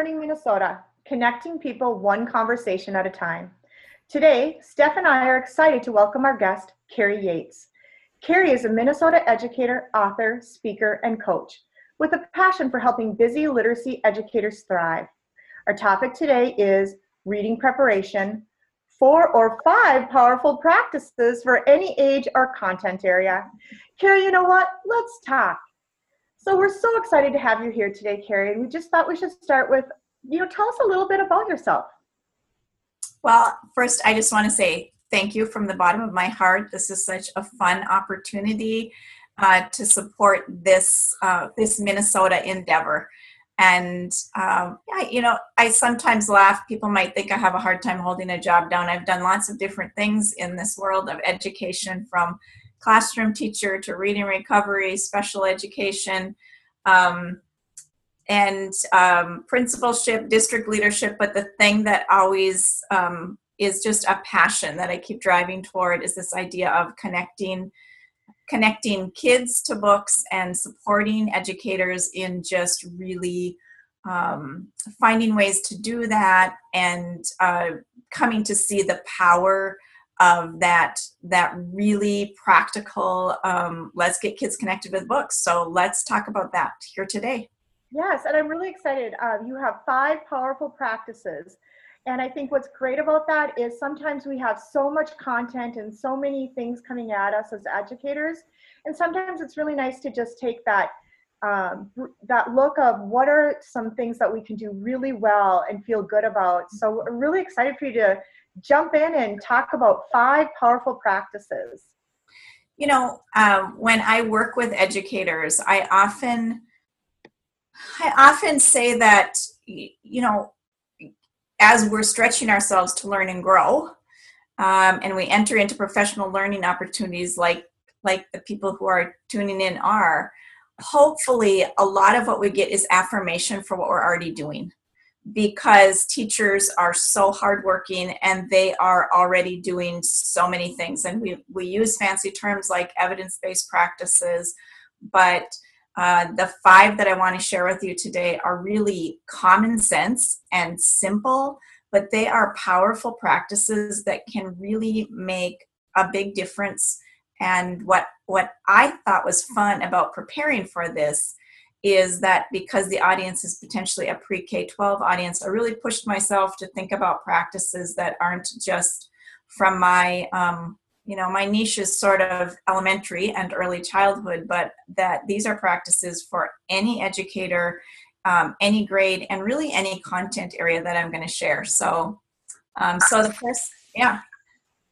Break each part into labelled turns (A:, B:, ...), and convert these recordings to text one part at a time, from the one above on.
A: Learning Minnesota, connecting people one conversation at a time. Today, Steph and I are excited to welcome our guest, Carrie Yates. Carrie is a Minnesota educator, author, speaker, and coach with a passion for helping busy literacy educators thrive. Our topic today is reading preparation, four or five powerful practices for any age or content area. Carrie, you know what? Let's talk. So we're so excited to have you here today, Carrie. And we just thought we should start with, you know, tell us a little bit about yourself.
B: Well, first, I just want to say thank you from the bottom of my heart. This is such a fun opportunity uh, to support this uh, this Minnesota endeavor. And um, yeah, you know, I sometimes laugh. People might think I have a hard time holding a job down. I've done lots of different things in this world of education, from classroom teacher to reading recovery, special education, um, and um, principalship, district leadership. But the thing that always um, is just a passion that I keep driving toward is this idea of connecting connecting kids to books and supporting educators in just really um, finding ways to do that and uh, coming to see the power of that that really practical um, let's get kids connected with books. So let's talk about that here today.
A: Yes and i'm really excited. Uh, you have five powerful practices. And i think what's great about that is sometimes we have so much content and so many things coming at us as educators. And sometimes it's really nice to just take that um, that look of what are some things that we can do really well and feel good about. So we're really excited for you to jump in and talk about five powerful practices.
B: You know, um, when I work with educators, I often I often say that you know, as we're stretching ourselves to learn and grow, um, and we enter into professional learning opportunities like like the people who are tuning in are, hopefully a lot of what we get is affirmation for what we're already doing because teachers are so hardworking and they are already doing so many things. And we, we use fancy terms like evidence based practices, but uh, the five that I want to share with you today are really common sense and simple, but they are powerful practices that can really make a big difference. And what what I thought was fun about preparing for this is that because the audience is potentially a pre K 12 audience, I really pushed myself to think about practices that aren't just from my, um, you know, my niche is sort of elementary and early childhood, but that these are practices for any educator, um, any grade, and really any content area that I'm going to share. So, um, so the first, yeah.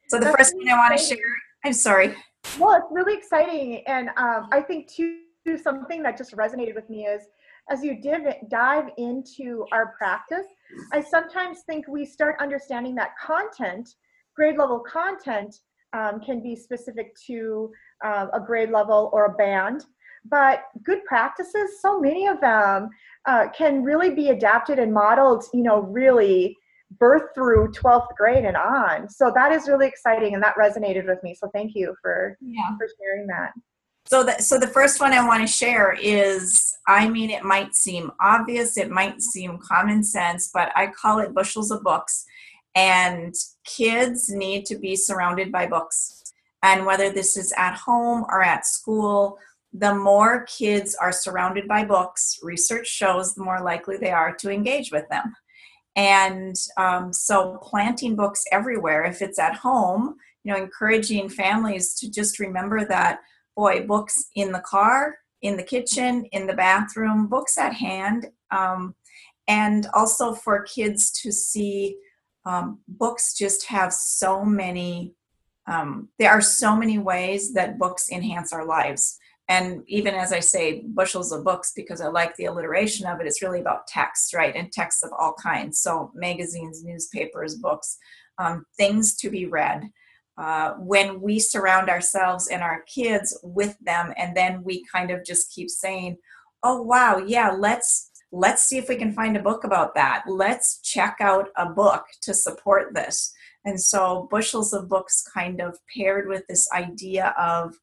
B: So the first thing I want to share, I'm sorry.
A: Well, it's really exciting, and um, I think too something that just resonated with me is as you div- dive into our practice, I sometimes think we start understanding that content, grade level content, um, can be specific to uh, a grade level or a band. But good practices, so many of them uh, can really be adapted and modeled, you know, really birth through 12th grade and on. So that is really exciting and that resonated with me. So thank you for, yeah. for sharing that.
B: So so the first one I want to share is I mean, it might seem obvious, it might seem common sense, but I call it bushels of books. And kids need to be surrounded by books. And whether this is at home or at school, the more kids are surrounded by books, research shows the more likely they are to engage with them. And um, so, planting books everywhere, if it's at home, you know, encouraging families to just remember that boy, books in the car, in the kitchen, in the bathroom, books at hand, um, and also for kids to see um, books just have so many. Um, there are so many ways that books enhance our lives. And even as I say, bushels of books, because I like the alliteration of it, it's really about text, right? And texts of all kinds. So, magazines, newspapers, books, um, things to be read uh, when we surround ourselves and our kids with them and then we kind of just keep saying oh wow yeah let's let's see if we can find a book about that. Let's check out a book to support this. And so bushels of books kind of paired with this idea of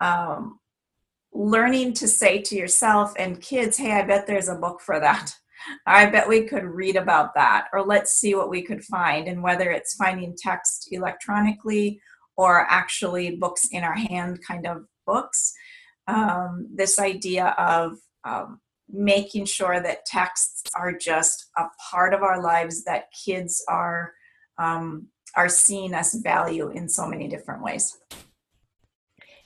B: um, learning to say to yourself and kids hey i bet there's a book for that I bet we could read about that, or let's see what we could find, and whether it's finding text electronically or actually books in our hand kind of books. Um, this idea of um, making sure that texts are just a part of our lives that kids are um, are seeing us value in so many different ways.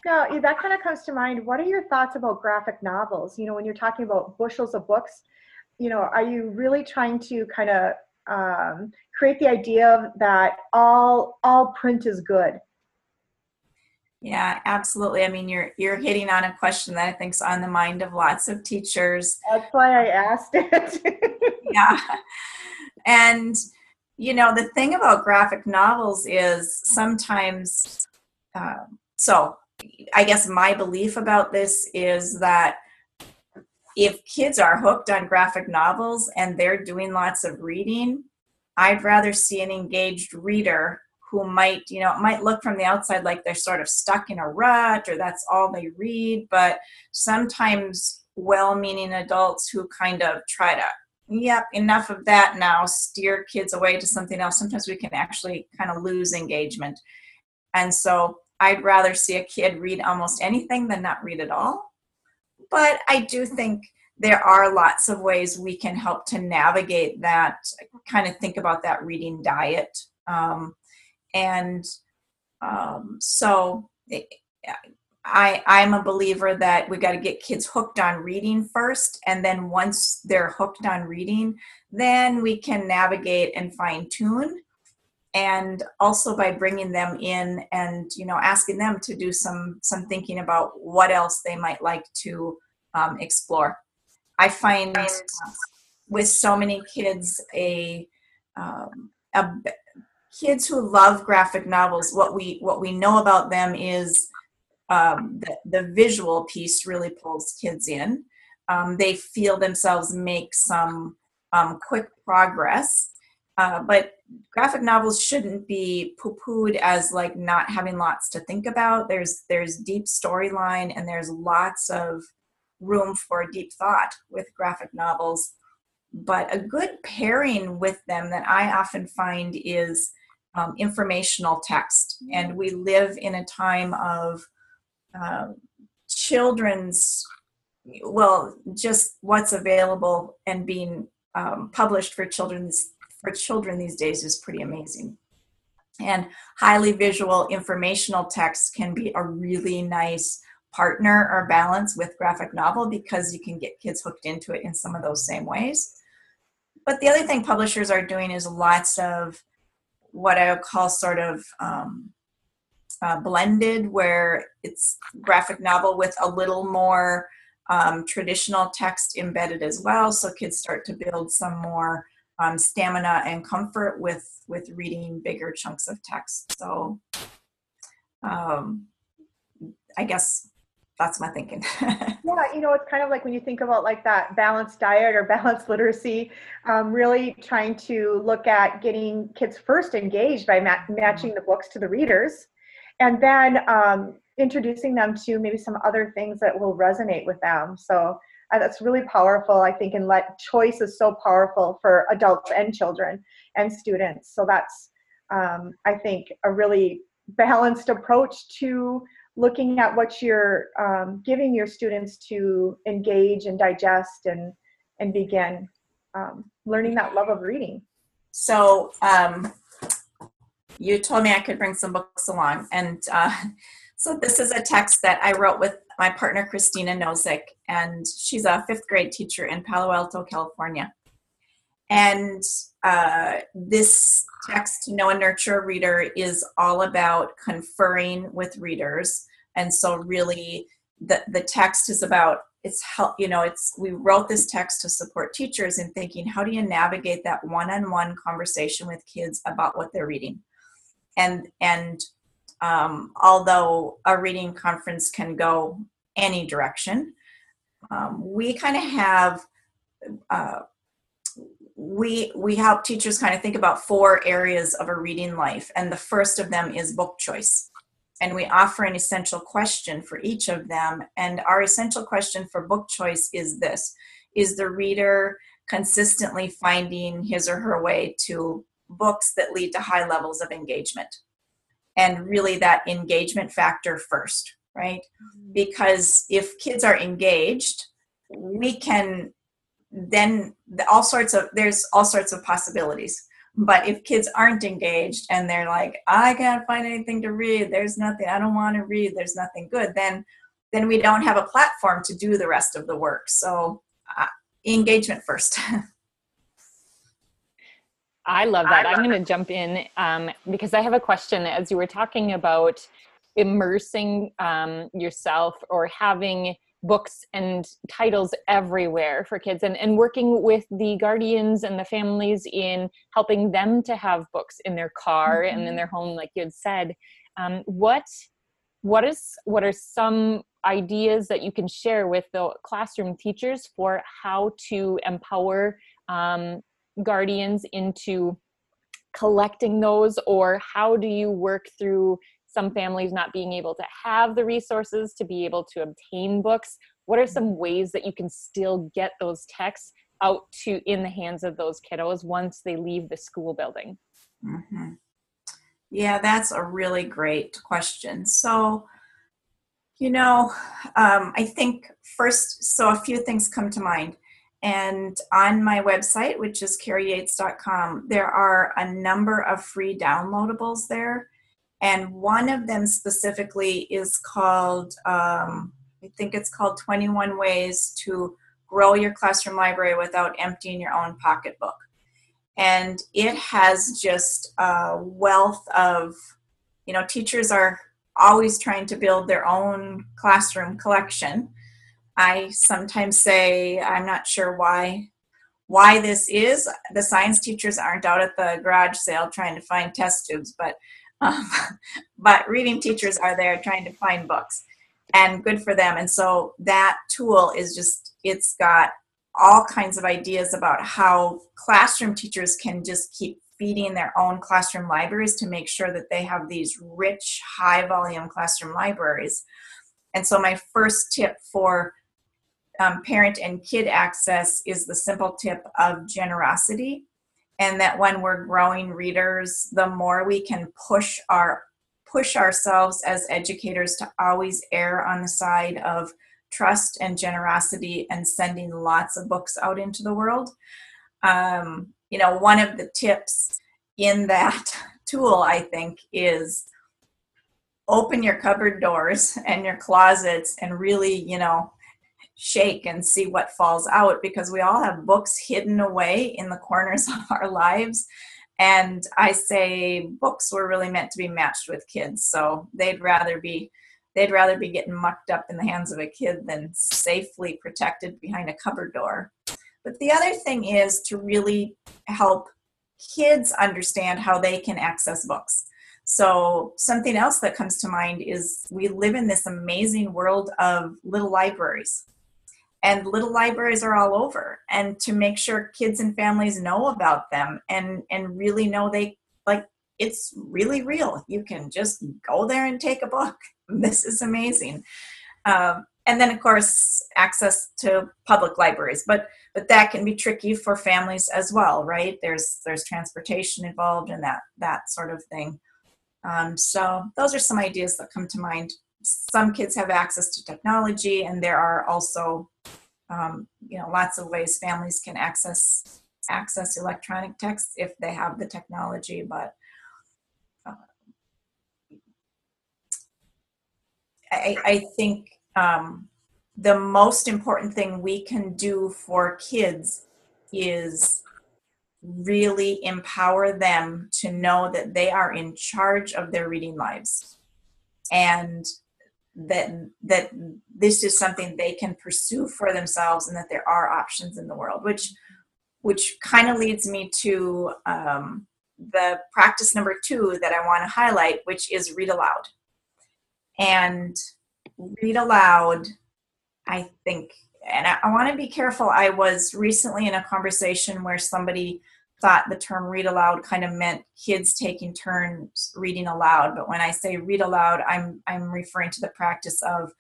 A: Now, that kind of comes to mind. What are your thoughts about graphic novels? You know, when you're talking about bushels of books, you know, are you really trying to kind of um, create the idea that all all print is good?
B: Yeah, absolutely. I mean, you're you're hitting on a question that I think's on the mind of lots of teachers.
A: That's why I asked it.
B: yeah, and you know the thing about graphic novels is sometimes. Uh, so, I guess my belief about this is that if kids are hooked on graphic novels and they're doing lots of reading, I'd rather see an engaged reader who might, you know, it might look from the outside like they're sort of stuck in a rut or that's all they read, but sometimes well meaning adults who kind of try to, yep, enough of that now, steer kids away to something else. Sometimes we can actually kind of lose engagement. And so I'd rather see a kid read almost anything than not read at all. But I do think there are lots of ways we can help to navigate that, kind of think about that reading diet. Um, and um, so I, I'm a believer that we've got to get kids hooked on reading first, and then once they're hooked on reading, then we can navigate and fine tune. And also by bringing them in and you know asking them to do some some thinking about what else they might like to um, explore. I find with so many kids a um, a kids who love graphic novels, what we what we know about them is um, the, the visual piece really pulls kids in. Um, they feel themselves make some um, quick progress, uh, but graphic novels shouldn't be poo-pooed as like not having lots to think about. There's there's deep storyline and there's lots of room for deep thought with graphic novels. But a good pairing with them that I often find is um, informational text. And we live in a time of uh, children's, well, just what's available and being um, published for children's for children these days is pretty amazing. And highly visual informational text can be a really nice partner or balance with graphic novel because you can get kids hooked into it in some of those same ways. But the other thing publishers are doing is lots of what I would call sort of um, uh, blended, where it's graphic novel with a little more um, traditional text embedded as well. So kids start to build some more um, stamina and comfort with with reading bigger chunks of text. So um, I guess that's my thinking.
A: yeah, you know, it's kind of like when you think about like that balanced diet or balanced literacy, um, really trying to look at getting kids first engaged by ma- matching the books to the readers, and then um, introducing them to maybe some other things that will resonate with them. So uh, that's really powerful, I think, and let choice is so powerful for adults and children and students. So that's, um, I think, a really balanced approach to looking at what you're um, giving your students to engage and digest and and begin um, learning that love of reading
B: so um, you told me i could bring some books along and uh, so this is a text that i wrote with my partner christina Nosek and she's a fifth grade teacher in palo alto california. And uh, this text to know and nurture reader is all about conferring with readers. And so really the the text is about it's help you know it's we wrote this text to support teachers in thinking how do you navigate that one-on-one conversation with kids about what they're reading? And and um, although a reading conference can go any direction um, we kind of have uh, we we help teachers kind of think about four areas of a reading life and the first of them is book choice. And we offer an essential question for each of them and our essential question for book choice is this is the reader consistently finding his or her way to books that lead to high levels of engagement and really that engagement factor first right? Mm-hmm. because if kids are engaged we can then all sorts of there's all sorts of possibilities. But if kids aren't engaged and they're like i can't find anything to read. There's nothing. I don't want to read. There's nothing good then then we don't have a platform to do the rest of the work. So uh, engagement first
C: I love that. I am going to jump in um, because I have a question. As you were talking about immersing um, yourself or having books and titles everywhere for kids and, and working with the guardians and the families in helping them to have books in their car mm-hmm. and in mm-hmm. their home like you had said um, what what is what are some ideas that you can share with the classroom teachers for how to empower um, guardians into collecting those or how do you work through some families not being able to have the resources to be able to obtain books? What are some ways that you can still get those texts out to in the hands of those kiddos once they leave the school building?
B: Mm-hmm. yeah that's a really great question. So you know um, i think first so a few things come to mind and on my website, which is carrieyates.com, there are a number of free downloadables there. And one of them specifically is called, um, I think it's called 21 Ways to Grow Your Classroom Library Without Emptying Your Own Pocketbook. And it has just a wealth of, you know, teachers are always trying to build their own classroom collection I sometimes say I'm not sure why why this is. The science teachers aren't out at the garage sale trying to find test tubes, but um, but reading teachers are there trying to find books, and good for them. And so that tool is just it's got all kinds of ideas about how classroom teachers can just keep feeding their own classroom libraries to make sure that they have these rich, high volume classroom libraries. And so, my first tip for um, parent and kid access is the simple tip of generosity. And that when we're growing readers the more we can push our push ourselves as educators to always err on the side of trust and generosity and sending lots of books out into the world. Um, you know one of the tips in that tool i think is open your cupboard doors and your closets and really you know shake and see what falls out because we all have books hidden away in the corners of our lives. And i say books were really meant to be matched with kids so they'd rather be they'd rather be getting mucked up in the hands of a kid than safely protected behind a cupboard door. But the other thing is to really help kids understand how they can access books. So, something else that comes to mind is we live in this amazing world of little libraries and little libraries are all over and to make sure kids and families know about them and and really know they like it's really real. You can just go there and take a book. This is amazing. Um, and then of course access to public libraries but but that can be tricky for families as well right? There's there's transportation involved and that that sort of thing. Um, so those are some ideas that come to mind some kids have access to technology and there are also um, you know lots of ways families can access access electronic text if they have the technology but uh, I, I, think um, the most important thing we can do for kids is really empower them to know that they are in charge of their reading lives. And that that this is something they can pursue for themselves and that there are options in the world which which kind of leads me to um, the practice number two that i want to highlight which is read aloud. And read aloud i think and I, I want to be careful. I was recently in a conversation where somebody thought the term read aloud kind of meant kids taking turns reading aloud but when i say read aloud i'm i'm referring to the practice of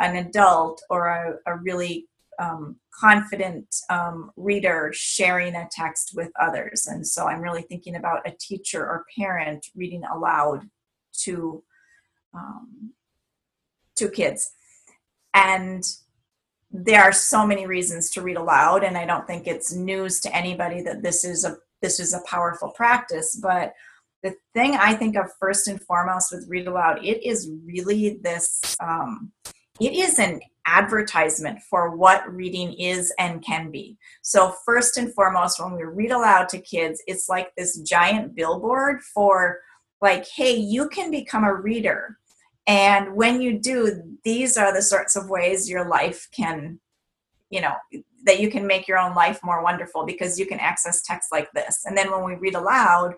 B: an adult or a, a really um, confident um, reader sharing a text with others. And so I'm really thinking about a teacher or parent reading aloud to um, to kids. And there are so many reasons to read aloud, and I don't think it's news to anybody that this is a this is a powerful practice. But the thing I think of first and foremost with read aloud, it is really this. Um, it is an advertisement for what reading is and can be. So, first and foremost, when we read aloud to kids, it's like this giant billboard for, like, hey, you can become a reader. And when you do, these are the sorts of ways your life can, you know, that you can make your own life more wonderful because you can access text like this. And then when we read aloud,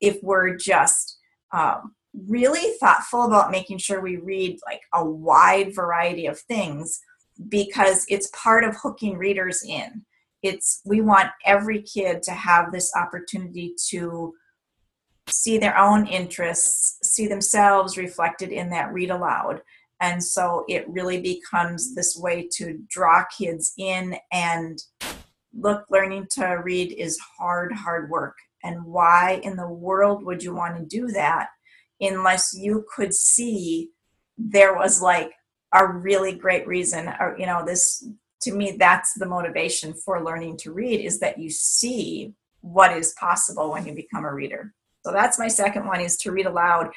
B: if we're just um, really thoughtful about making sure we read like a wide variety of things because it's part of hooking readers in. It's we want every kid to have this opportunity to see their own interests, see themselves reflected in that read aloud. And so it really becomes this way to draw kids in and look, learning to read is hard, hard work. And why in the world would you want to do that unless you could see there was like a really great reason or you know this to me that's the motivation for learning to read is that you see what is possible when you become a reader so that's my second one is to read aloud.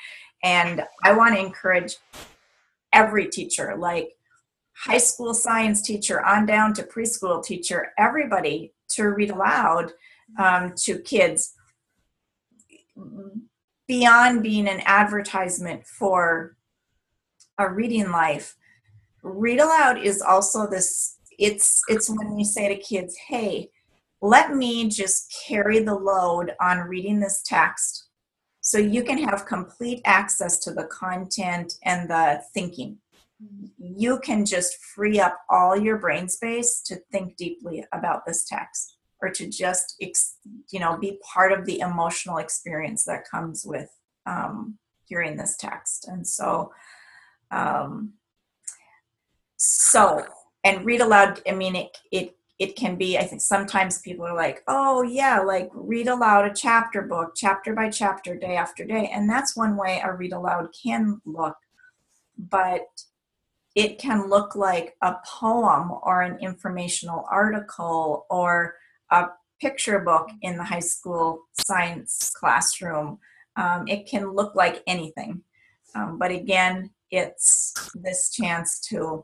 B: And i want to encourage every teacher like high school science teacher on down to preschool teacher everybody to read aloud um, to kids beyond being an advertisement for a reading life. Read aloud is also this it's it's when you say to kids hey let me just carry the load on reading this text so you can have complete access to the content and the thinking. You can just free up all your brain space to think deeply about this text or to just you know be part of the emotional experience that comes with um, hearing this text. And so um, so and read aloud i mean it it it can be i think sometimes people are like oh yeah like read aloud a chapter book chapter by chapter day after day and that's one way a read aloud can look but it can look like a poem or an informational article or a picture book in the high school science classroom. Um, it can look like anything. Um, but again, it's this chance to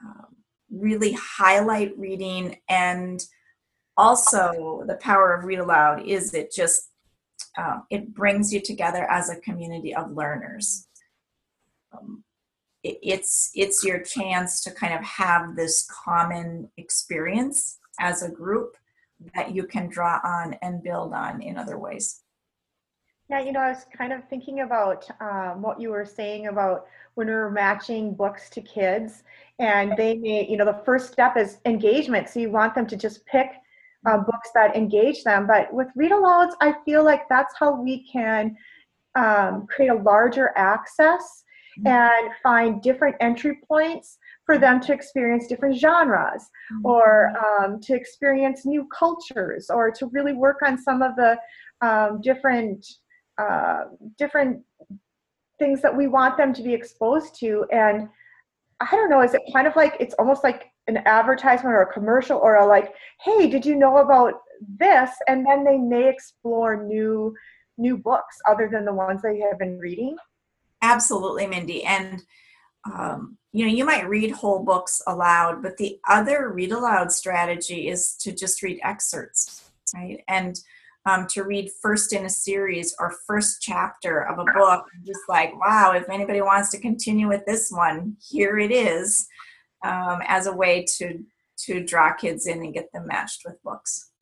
B: um, really highlight reading and also the power of read aloud is it just uh, it brings you together as a community of learners um, it, it's it's your chance to kind of have this common experience as a group that you can draw on and build on in other ways.
A: Yeah, you know, I was kind of thinking about um, what you were saying about when we were matching books to kids, and they may, you know, the first step is engagement. So you want them to just pick uh, books that engage them. But with read alouds, I feel like that's how we can um, create a larger access and find different entry points for them to experience different genres mm-hmm. or um, to experience new cultures or to really work on some of the um, different uh, different things that we want them to be exposed to and i don't know is it kind of like it's almost like an advertisement or a commercial or a like hey did you know about this and then they may explore new new books other than the ones they have been reading
B: Absolutely, Mindy. And um, you know, you might read whole books aloud, but the other read aloud strategy is to just read excerpts, right? And um, to read first in a series or first chapter of a book, just like, wow, if anybody wants to continue with this one, here it is, um, as a way to to draw kids in and get them matched with books.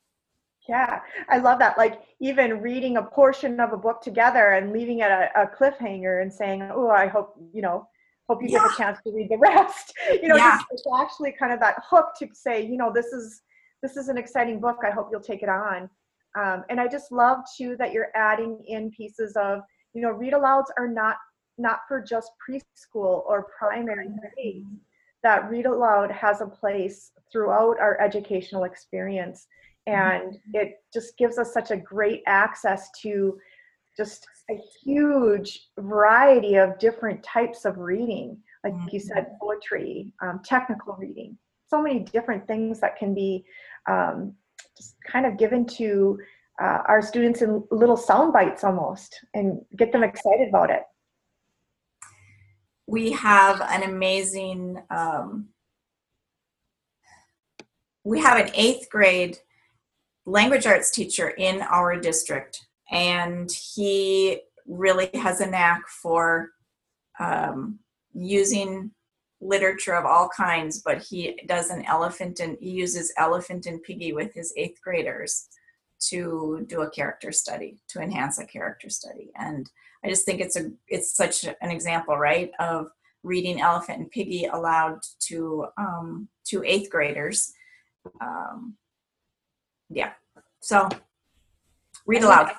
A: Yeah, I love that. Like even reading a portion of a book together and leaving it a, a cliffhanger and saying, "Oh, I hope you know, hope you yeah. get a chance to read the rest." You know, yeah. it's actually kind of that hook to say, you know, this is this is an exciting book. I hope you'll take it on. Um, and I just love too that you're adding in pieces of, you know, read alouds are not not for just preschool or primary grades that read aloud has a place throughout our educational experience. And it just gives us such a great access to just a huge variety of different types of reading. Like you said poetry um, technical reading. So many different things that can be um, just kind of given to uh, our students in little sound bites almost and get them excited about it.
B: We have an amazing um, we have an eighth grade language arts teacher in our district and he really has a knack for um, using literature of all kinds but he does an elephant and he uses elephant and piggie with his eighth graders to do a character study to enhance a character study. And i just think it's a it's such an example right of reading elephant and piggie aloud to um, to eighth graders. Um, yeah. So read aloud.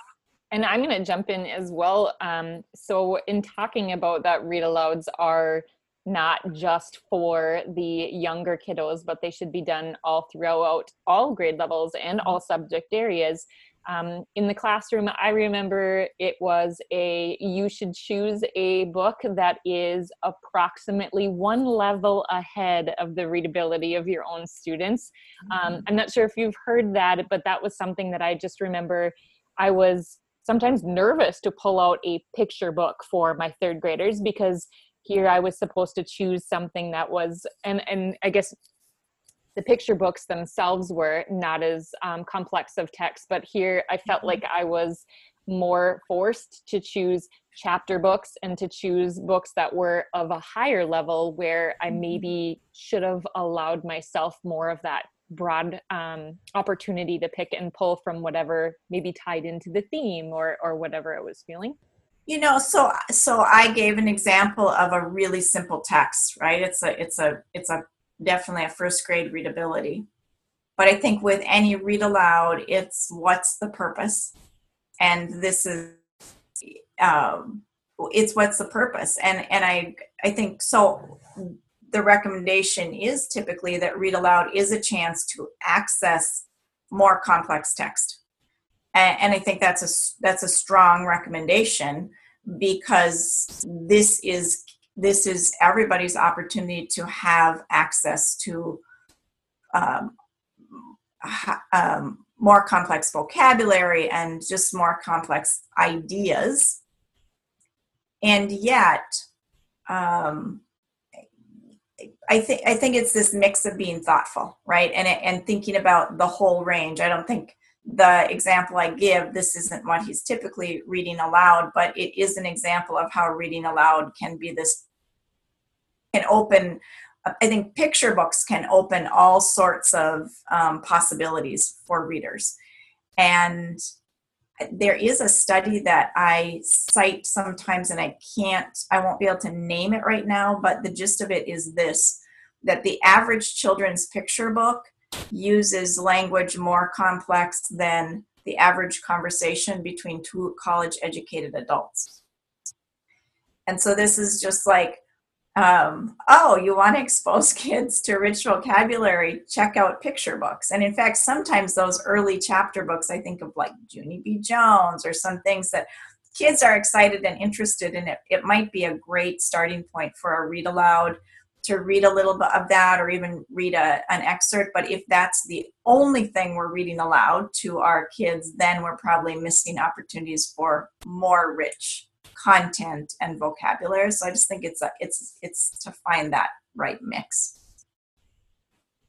C: and i'm going to jump in as well. Um, so in talking about that read alouds are not just for the younger kiddos but they should be done all throughout all grade levels and all subject areas. Um, in the classroom i remember it was a you should choose a book that is approximately one level ahead of the readability of your own students. Um, i'm not sure if you've heard that but that was something that i just remember i was sometimes nervous to pull out a picture book for my third graders because here i was supposed to choose something that was and and i guess the picture books themselves were not as um, complex of text but here i felt
B: Mm-hmm.
C: like i was more forced to choose chapter books and to choose books that were of a higher level where i
B: Mm-hmm.
C: maybe should have allowed myself more of that broad um, opportunity to pick and pull from whatever maybe tied into the theme or or whatever i was feeling
B: you know so so i gave an example of a really simple text right? It's a it's a it's a definitely a first grade readability. But i think with any read aloud it's what's the purpose? And this is um it's what's the purpose? And and i i think so the recommendation is typically that read aloud is a chance to access more complex text. And, and i think that's a that's a strong recommendation because this is this is everybody's opportunity to have access to um, um, more complex vocabulary and just more complex ideas and yet um, I think I think it's this mix of being thoughtful, right, and and thinking about the whole range. I don't think the example I give, this isn't what he's typically reading aloud, but it is an example of how reading aloud can be this, can open, I think picture books can open all sorts of um, possibilities for readers. And there is a study that I cite sometimes, and I can't, I won't be able to name it right now, but the gist of it is this that the average children's picture book uses language more complex than the average conversation between two college educated adults. And so this is just like, um, oh, you want to expose kids to rich vocabulary, check out picture books. And in fact, sometimes those early chapter books, I think of like Junie B. Jones or some things that kids are excited and interested in it. It might be a great starting point for a read aloud to read a little bit of that or even read a, an excerpt. But if that's the only thing we're reading aloud to our kids, then we're probably missing opportunities for more rich content and vocabulary. So I just think it's a, it's it's to find that right mix.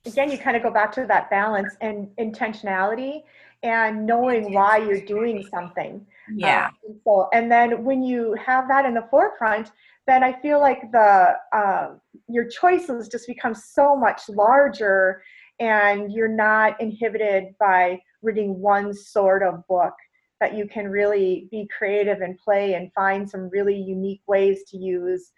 A: Again, you kind of go back to that balance and intentionality and knowing why you're doing something.
B: Yeah.
A: Um, and then when you have that in the forefront, then I feel like the uh, your choices just become so much larger, and you're not inhibited by reading one sort of book. That you can really be creative and play and find some really unique ways to use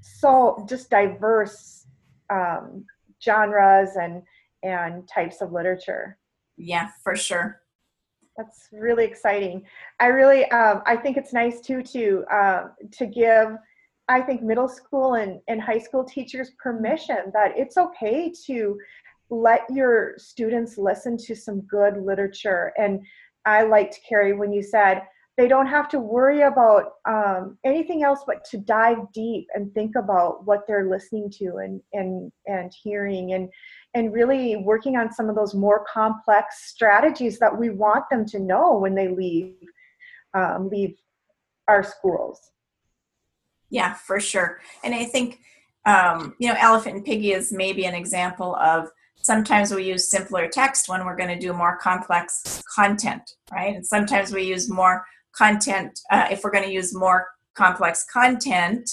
A: so just diverse um, genres and and types of literature.
B: Yeah, for sure.
A: That's really exciting. I really, um, I think it's nice too to uh, to give I think middle school and, and high school teachers permission that it's okay to let your students listen to some good literature. And I liked Carrie when you said they don't have to worry about um, anything else but to dive deep and think about what they're listening to and and and hearing and and really working on some of those more complex strategies that we want them to know when they leave um, leave our schools.
B: Yeah, for sure. And I think um, you know, Elephant and Piggie is maybe an example of sometimes we use simpler text when we're going to do more complex content, right? And sometimes we use more content uh, if we're going to use more complex content.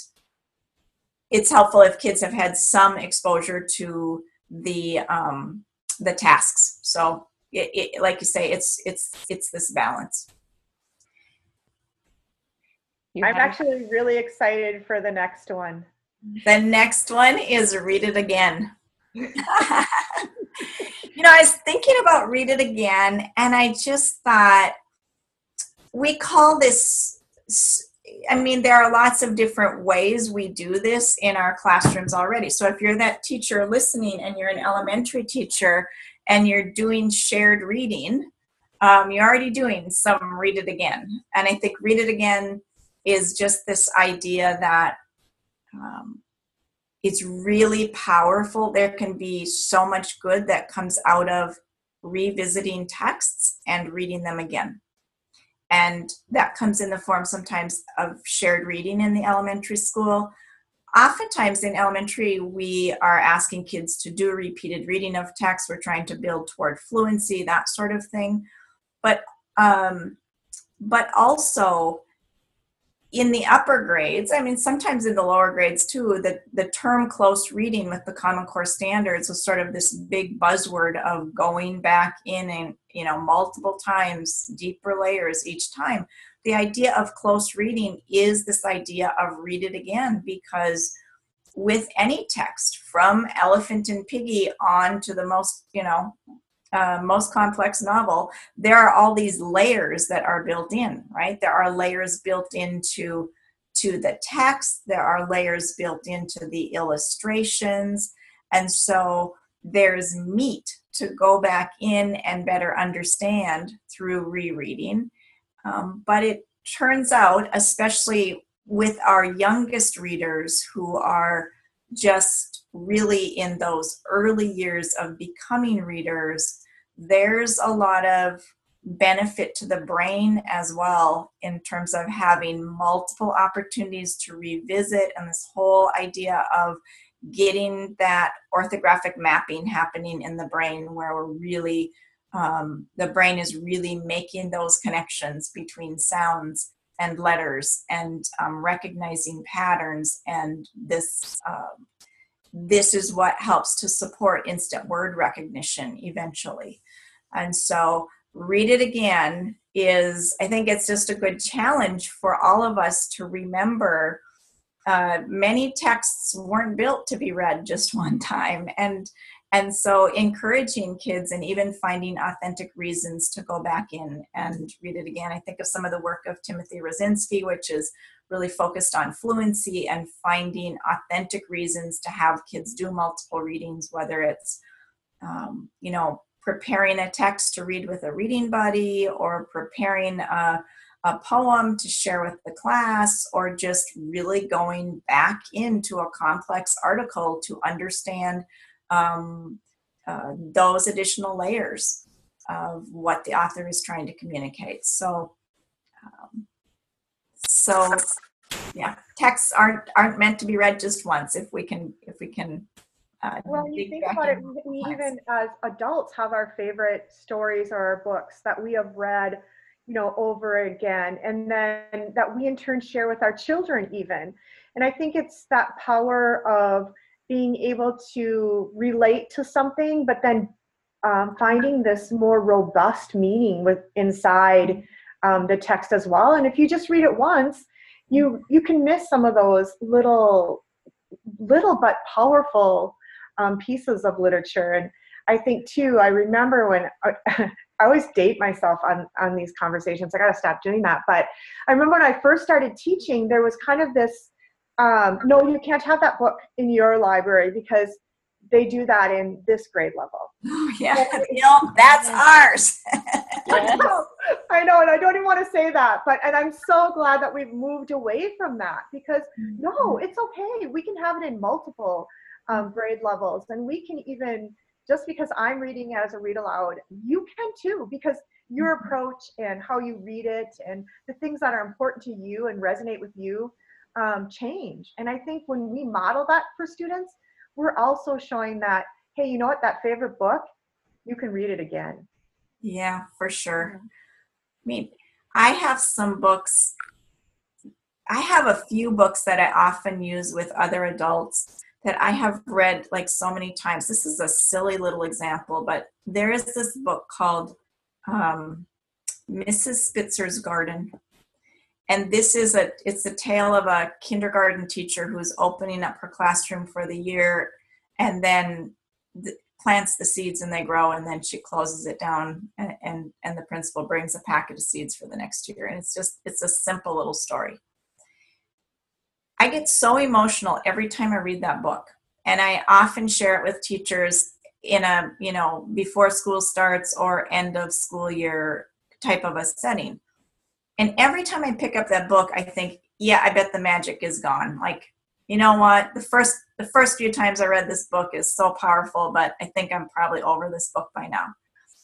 B: It's helpful if kids have had some exposure to the um, the tasks. So, it, it, like you say, it's it's it's this balance.
A: You I'm actually really excited for the next one.
B: The next one is read it again. you know, I was thinking about read it again, and I just thought we call this. I mean, there are lots of different ways we do this in our classrooms already. So, if you're that teacher listening and you're an elementary teacher and you're doing shared reading, um, you're already doing some read it again. And I think read it again is just this idea that um, it's really powerful. There can be so much good that comes out of revisiting texts and reading them again. And that comes in the form sometimes of shared reading in the elementary school. Oftentimes in elementary, we are asking kids to do repeated reading of text. We're trying to build toward fluency, that sort of thing. But um, but also in the upper grades, I mean, sometimes in the lower grades too, the, the term close reading with the Common Core standards was sort of this big buzzword of going back in and, you know, multiple times, deeper layers each time. The idea of close reading is this idea of read it again because with any text from Elephant and Piggie on to the most, you know, uh, most complex novel, there are all these layers that are built in, right? There are layers built into to the text. There are layers built into the illustrations, and so there's meat to go back in and better understand through rereading. Um, but it turns out, especially with our youngest readers who are just really in those early years of becoming readers, there's a lot of benefit to the brain as well in terms of having multiple opportunities to revisit and this whole idea of getting that orthographic mapping happening in the brain where we're really um, the brain is really making those connections between sounds and letters and um, recognizing patterns and this um, this is what helps to support instant word recognition eventually. And so read it again is i think it's just a good challenge for all of us to remember uh, many texts weren't built to be read just one time. And and so encouraging kids and even finding authentic reasons to go back in and read it again. I think of some of the work of timothy Rasinski which is really focused on fluency and finding authentic reasons to have kids do multiple readings whether it's um, you know preparing a text to read with a reading buddy or preparing a, a poem to share with the class or just really going back into a complex article to understand um, uh, those additional layers of what the author is trying to communicate. So, um, so yeah, texts aren't aren't meant to be read just once. If we can, if we can.
A: Uh, well, you think about it, we even as adults have our favorite stories or our books that we have read, you know, over again, and then that we in turn share with our children even. And I think it's that power of being able to relate to something, but then um, finding this more robust meaning with inside um, the text as well. And if you just read it once, you you can miss some of those little little but powerful um, pieces of literature. And I think too, I remember when I, always date myself on on these conversations. I got to stop doing that. But I remember when I first started teaching, there was kind of this um, no, you can't have that book in your library because they do that in this grade level.
B: yeah, you know, that's ours.
A: I, know, I know, and I don't even want to say that, but and I'm so glad that we've moved away from that because no,
B: Mm-hmm.
A: it's okay. We can have it in multiple um, grade levels, and we can even just because I'm reading it as a read aloud, you can too because your
B: Mhm.
A: approach and how you read it and the things that are important to you and resonate with you um, change. And I think when we model that for students, we're also showing that hey, you know what, that favorite book, you can read it again.
B: Yeah, for sure. I mean, I have some books. I have a few books that I often use with other adults that I have read like so many times. This is a silly little example, but there is this book called um, Mrs. Spitzer's Garden. And this is a it's the tale of a kindergarten teacher who's opening up her classroom for the year and then th- plants the seeds and they grow and then she closes it down and, and and the principal brings a packet of seeds for the next year. And it's just it's a simple little story. I get so emotional every time i read that book. And i often share it with teachers in a you know before school starts or end of school year type of a setting and every time i pick up that book i think yeah i bet the magic is gone. Like you know what? The first the first few times i read this book is so powerful but i think i'm probably over this book by now.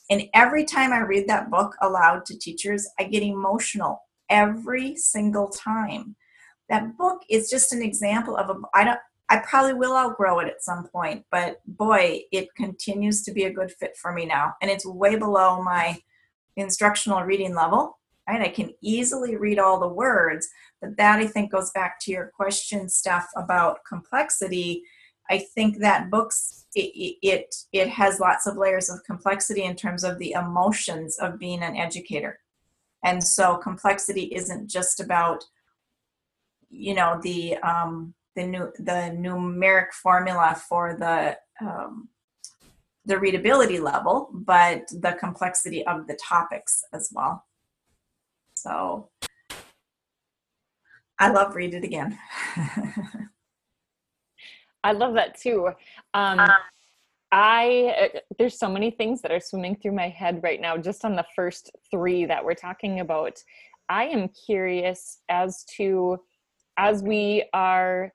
B: And every time i read that book aloud to teachers i get emotional every single time. That book is just an example of a i don't i probably will outgrow it at some point but boy it continues to be a good fit for me now. And it's way below my instructional reading level right? I can easily read all the words but that i think goes back to your question stuff about complexity. I think that books it, it it has lots of layers of complexity in terms of the emotions of being an educator. And so complexity isn't just about you know the um the new the numeric formula for the um, the readability level but the complexity of the topics as well so I love read it again.
C: I love that too. Um, I uh, there's so many things that are swimming through my head right now just on the first 3 that we're talking about. I am curious as to as we are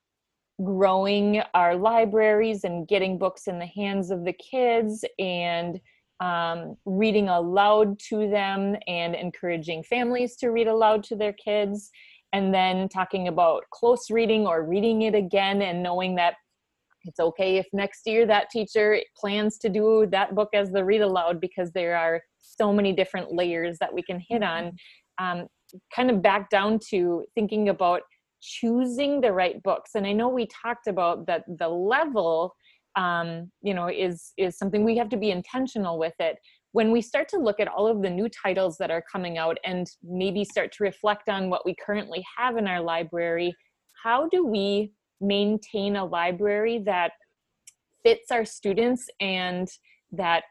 C: growing our libraries and getting books in the hands of the kids and um, reading aloud to them and encouraging families to read aloud to their kids. And then talking about close reading or reading it again and knowing that it's okay if next year that teacher plans to do that book as the read aloud because there are so many different layers that we can hit on. Um, kind of back down to thinking about choosing the right books. And i know we talked about that the level um, you know is is something we have to be intentional with it. When we start to look at all of the new titles that are coming out and maybe start to reflect on what we currently have in our library how do we maintain a library that fits our students and that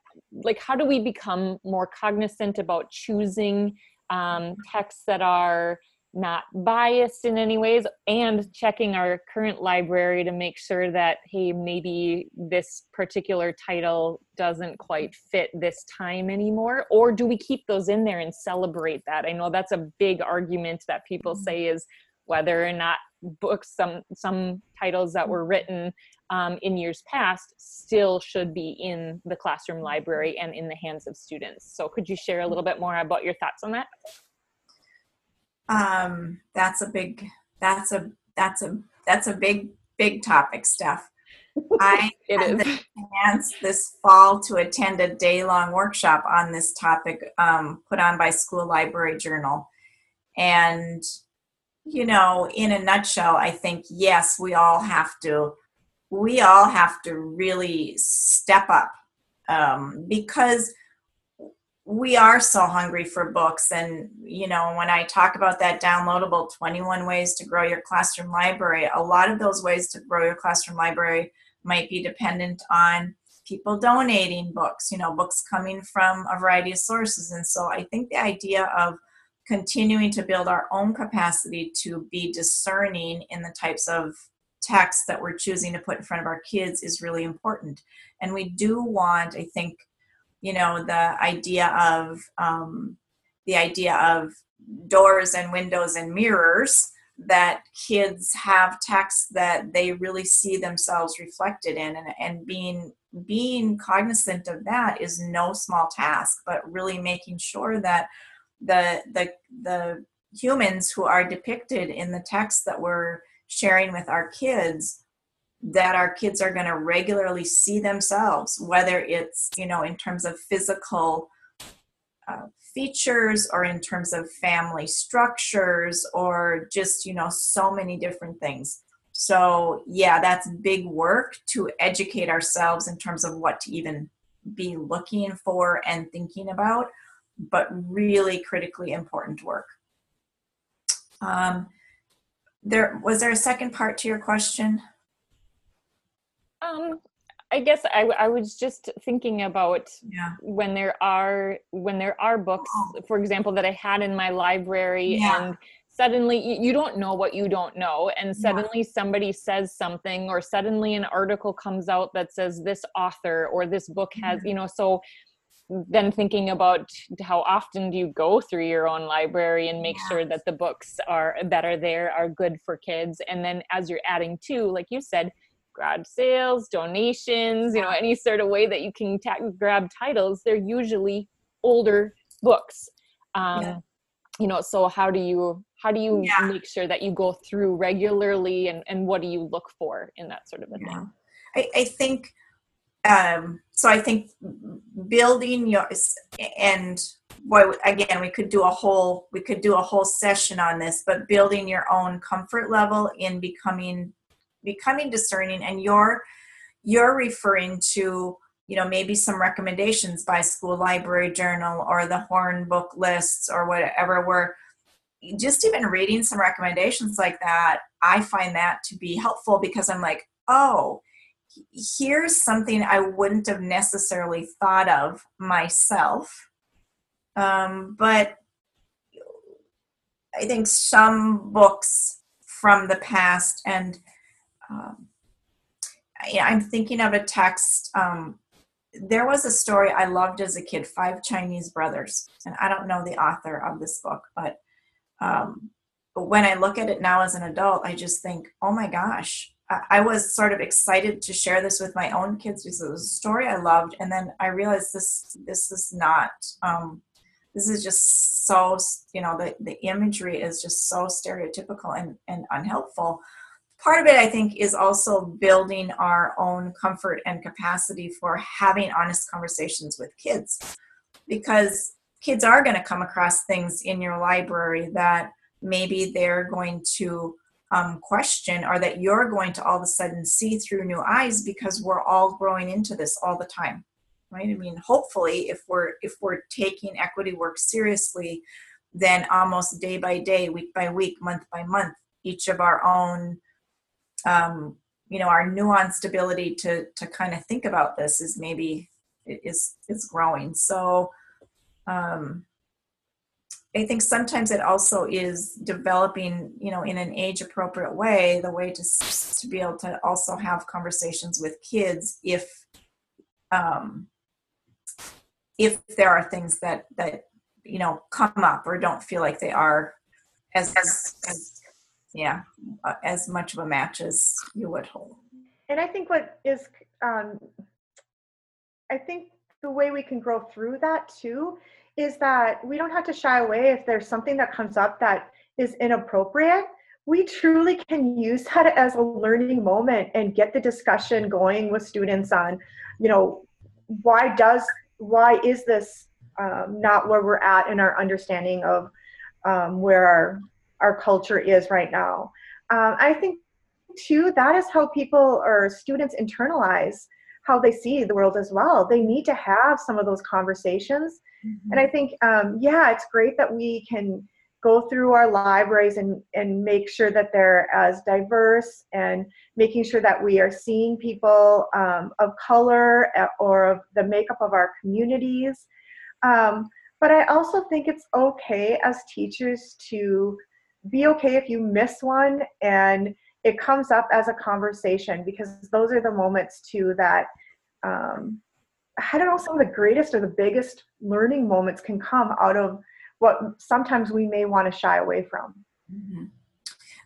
C: like how do we become more cognizant about choosing um, texts that are not biased in any ways and checking our current library to make sure that hey maybe this particular title doesn't quite fit this time anymore or do we keep those in there and celebrate that? I know that's a big argument that people mm-hmm. say is whether or not books some some titles that were mm-hmm. written um, in years past still should be in the classroom mm-hmm. library and in the hands of students. So could you share a little bit more about your thoughts on that
B: um, that's a big that's a that's a that's a big big topic Steph. I
C: it
B: had
C: is
B: the chance this fall to attend a day long workshop on this topic um, put on by School Library Journal. And, you know, in a nutshell, I think, yes, we all have to, we all have to really step up um, because we are so hungry for books. And, you know, when I talk about that downloadable 21 ways to grow your classroom library, a lot of those ways to grow your classroom library might be dependent on people donating books, you know, books coming from a variety of sources. And so I think the idea of continuing to build our own capacity to be discerning in the types of text that we're choosing to put in front of our kids is really important. And we do want, I think, you know, the idea of um, the idea of doors and windows and mirrors that kids have text that they really see themselves reflected in. And, and being being cognizant of that is no small task but really making sure that the the the humans who are depicted in the text that we're sharing with our kids that our kids are going to regularly see themselves whether it's you know in terms of physical uh, features or in terms of family structures or just you know so many different things so yeah that's big work to educate ourselves in terms of what to even be looking for and thinking about but really critically important work. Um, there was there a second part to your question?
C: Um, I guess I, I was just thinking about
B: yeah.
C: when there are when there are books, oh. for example, that I had in my library, yeah. and suddenly you don't know what you don't know, and suddenly yeah. somebody says something, or suddenly an article comes out that says this author or this book has, mm-hmm. you know, so then thinking about how often do you go through your own library and make sure that the books are that are there are good for kids and then as you're adding to like you said grab sales donations you know any sort of way that you can ta- grab titles they're usually older books um, yeah. you know so how do you how do you yeah. make sure that you go through regularly and, and what do you look for in that sort of a
B: yeah.
C: thing
B: I, I think um, so I think building your and boy again we could do a whole we could do a whole session on this but building your own comfort level in becoming becoming discerning and you're you're referring to you know maybe some recommendations by school library journal or the horn book lists or whatever where just even reading some recommendations like that i find that to be helpful because i'm like oh here's something I wouldn't have necessarily thought of myself. Um, but I think some books from the past, and um, I'm thinking of a text. Um, there was a story I loved as a kid, Five Chinese Brothers, and I don't know the author of this book, but um, when I look at it now as an adult, I just think, oh my gosh, I was sort of excited to share this with my own kids because it was a story I loved, and then I realized this this is not. Um, this is just so you know the the imagery is just so stereotypical and and unhelpful. Part of it, I think, is also building our own comfort and capacity for having honest conversations with kids, because kids are going to come across things in your library that maybe they're going to um, question or that you're going to all of a sudden see through new eyes because we're all growing into this all the time right? I mean hopefully if we're if we're taking equity work seriously then almost day by day week by week month by month each of our own um, you know our nuanced ability to to kind of think about this is maybe is is growing. So um I think sometimes it also is developing, you know, in an age appropriate way, the way to to be able to also have conversations with kids if um, if there are things that that you know come up or don't feel like they are as as, as yeah uh, as much of a match as you would hope.
A: And I think what is um, I think the way we can grow through that too is that we don't have to shy away if there's something that comes up that is inappropriate. We truly can use that as a learning moment and get the discussion going with students on, you know, why does why is this um, not where we're at in our understanding of um, where our our culture is right now. Um, I think too that is how people or students internalize how they see the world as well. They need to have some of those conversations Mm-hmm. And I think, um, yeah, it's great that we can go through our libraries and, and make sure that they're as diverse and making sure that we are seeing people um, of color or of the makeup of our communities. Um, but I also think it's okay as teachers to be okay if you miss one and it comes up as a conversation because those are the moments too that um, I don't know some of the greatest or the biggest learning moments can come out of what sometimes we may want to shy away from.
B: Mm-hmm.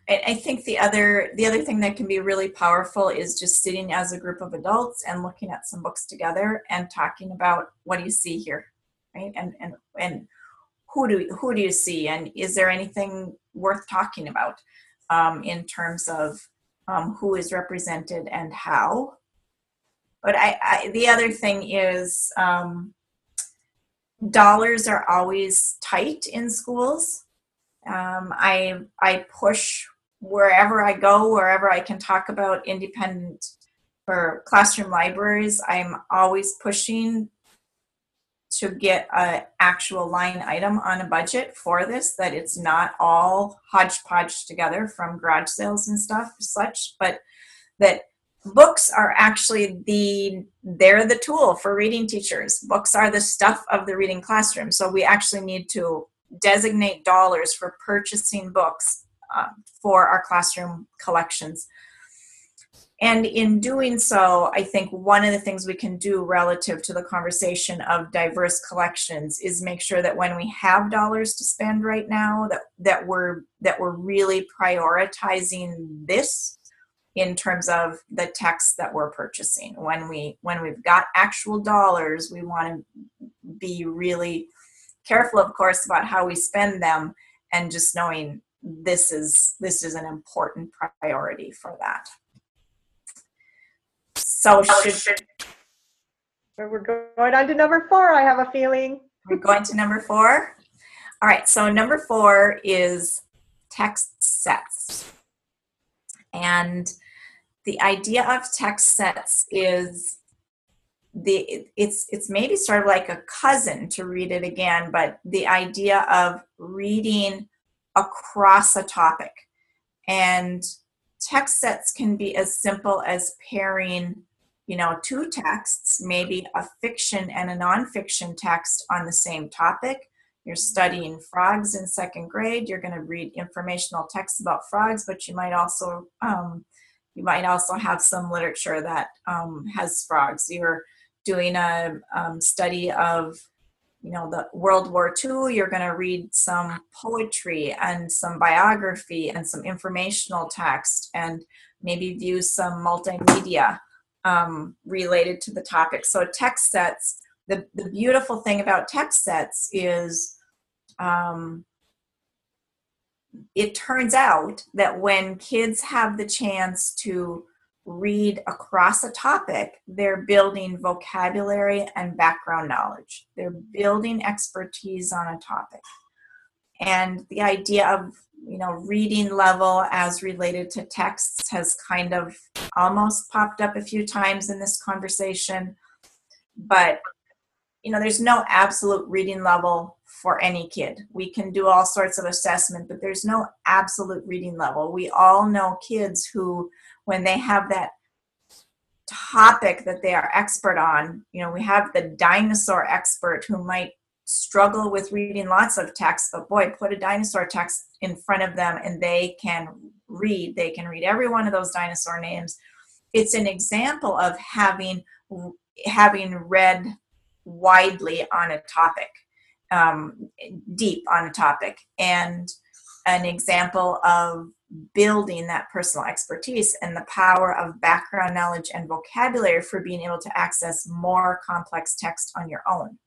B: I think the other the other thing that can be really powerful is just sitting as a group of adults and looking at some books together and talking about what do you see here, right? And and and who do who do you see, and is there anything worth talking about um, in terms of um, who is represented and how? But I, I the other thing is um, dollars are always tight in schools. Um, I I push wherever I go, wherever I can talk about independent or classroom libraries. I'm always pushing to get an actual line item on a budget for this. That it's not all hodgepodge together from garage sales and stuff such, but that books are actually the they're the tool for reading teachers books are the stuff of the reading classroom so we actually need to designate dollars for purchasing books uh, for our classroom collections and in doing so i think one of the things we can do relative to the conversation of diverse collections is make sure that when we have dollars to spend right now that that we're that we're really prioritizing this in terms of the text that we're purchasing. When we when we've got actual dollars we want to be really careful of course about how we spend them and just knowing this is this is an important priority for that so oh, should
A: we're going on to number four i have a feeling.
B: We're going to number four. All right so number four is text sets. And the idea of text sets is the it's it's maybe sort of like a cousin to read it again but the idea of reading across a topic. And text sets can be as simple as pairing you know two texts maybe a fiction and a nonfiction text on the same topic you're studying frogs in second grade you're going to read informational texts about frogs but you might also um, you might also have some literature that um, has frogs. You're doing a um, study of, you know, the World War II. You're going to read some poetry and some biography and some informational text, and maybe view some multimedia um, related to the topic. So text sets. The the beautiful thing about text sets is um, it turns out that when kids have the chance to read across a topic, they're building vocabulary and background knowledge. They're building expertise on a topic. And the idea of you know reading level as related to texts has kind of almost popped up a few times in this conversation but you know there's no absolute reading level for any kid. We can do all sorts of assessment, but there's no absolute reading level. We all know kids who, when they have that topic that they are expert on, you know, we have the dinosaur expert who might struggle with reading lots of text, but boy, put a dinosaur text in front of them and they can read. They can read every one of those dinosaur names. It's an example of having having read widely on a topic um, deep on a topic and an example of building that personal expertise and the power of background knowledge and vocabulary for being able to access more complex text on your own.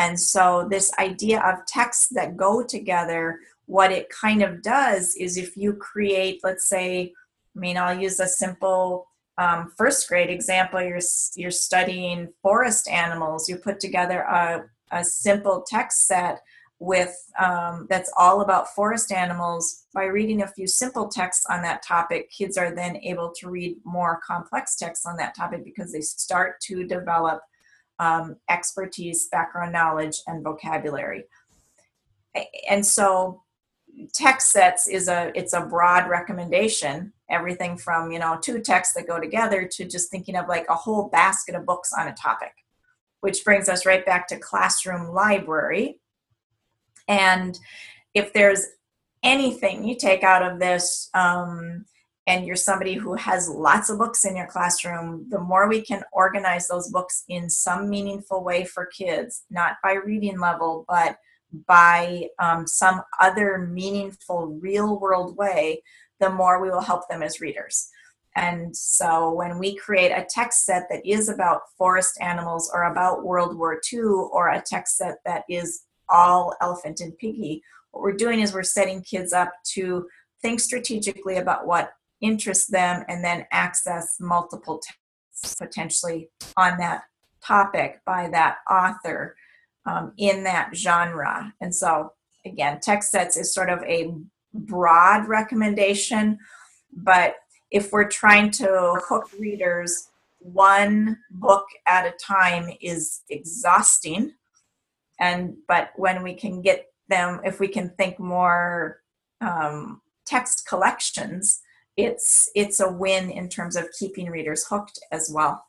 B: And so, this idea of texts that go together, what it kind of does is if you create, let's say, I mean, I'll use a simple um, first grade example. You're you're studying forest animals. You put together a a simple text set with um, that's all about forest animals by reading a few simple texts on that topic kids are then able to read more complex texts on that topic because they start to develop um, expertise background knowledge and vocabulary and so text sets is a it's a broad recommendation everything from you know two texts that go together to just thinking of like a whole basket of books on a topic which brings us right back to classroom library. And if there's anything you take out of this, um, and you're somebody who has lots of books in your classroom, the more we can organize those books in some meaningful way for kids, not by reading level, but by um, some other meaningful, real world way, the more we will help them as readers. And so when we create a text set that is about forest animals or about World War II or a text set that is all Elephant and Piggie, what we're doing is we're setting kids up to think strategically about what interests them and then access multiple texts potentially on that topic by that author um, in that genre. And so, again, text sets is sort of a broad recommendation, but if we're trying to hook readers one book at a time is exhausting and but when we can get them if we can think more um, text collections it's it's a win in terms of keeping readers hooked as well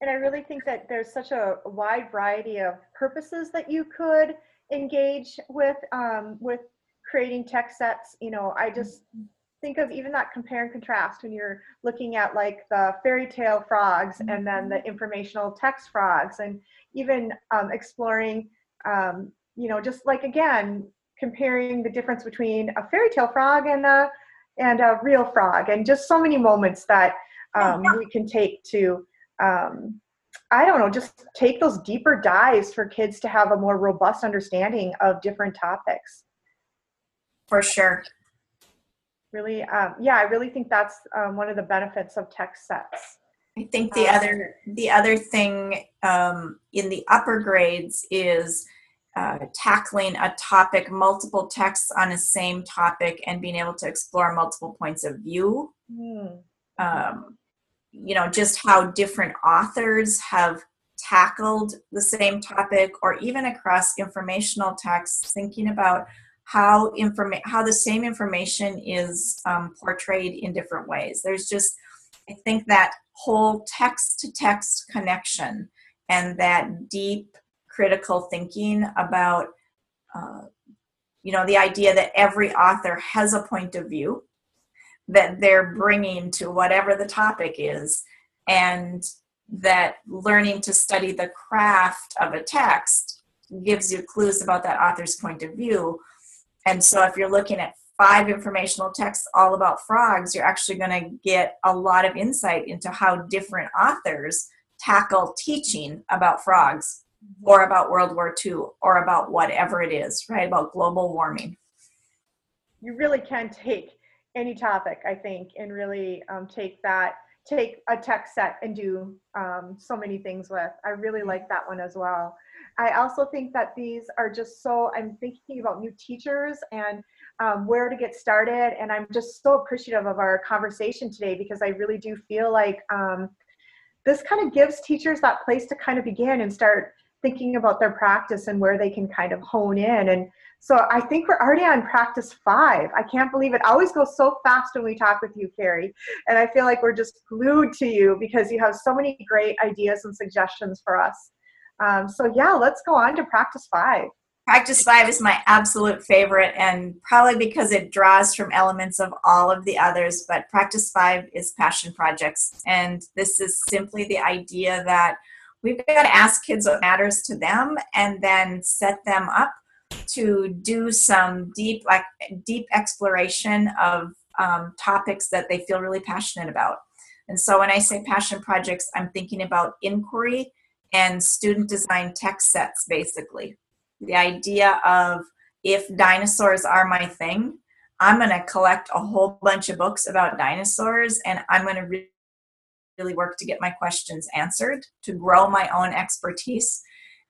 A: and i really think that there's such a wide variety of purposes that you could engage with um, with creating text sets you know i just think of even that compare and contrast when you're looking at like the fairy tale frogs and then the mm-hmm. informational text frogs and even um, exploring um, you know just like again comparing the difference between a fairy tale frog and a and a real frog and just so many moments that um, we can take to um, i don't know just take those deeper dives for kids to have a more robust understanding of different topics.
B: For sure.
A: Really um, yeah i really think that's um, one of the benefits of text sets.
B: I think the um, other the other thing um, in the upper grades is uh, tackling a topic multiple texts on a same topic and being able to explore multiple points of view mm. you know just how different authors have tackled the same topic or even across informational texts thinking about how informa- how the same information is um, portrayed in different ways. There's just I think that whole text to text connection and that deep critical thinking about uh, you know the idea that every author has a point of view that they're bringing to whatever the topic is and that learning to study the craft of a text gives you clues about that author's point of view. And so if you're looking at five informational texts all about frogs, you're actually going to get a lot of insight into how different authors tackle teaching about frogs or about World War II or about whatever it is, right? About global warming.
A: You really can take any topic, I think, and really um, take that, take a text set and do um, so many things with. I really like that one as well. I also think that these are just so, I'm thinking about new teachers and um, where to get started. And I'm just so appreciative of our conversation today because I really do feel like um, this kind of gives teachers that place to kind of begin and start thinking about their practice and where they can kind of hone in. And so I think we're already on practice five. I can't believe it. always goes so fast when we talk with you, Kari. And I feel like we're just glued to you because you have so many great ideas and suggestions for us. Um, so yeah, let's go on to practice five.
B: Practice five is my absolute favorite, and probably because it draws from elements of all of the others. But practice five is passion projects, and this is simply the idea that we've got to ask kids what matters to them, and then set them up to do some deep, like deep exploration of um, topics that they feel really passionate about. And so, when I say passion projects, I'm thinking about inquiry and student design text sets basically the idea of if dinosaurs are my thing i'm going to collect a whole bunch of books about dinosaurs and i'm going to really work to get my questions answered to grow my own expertise.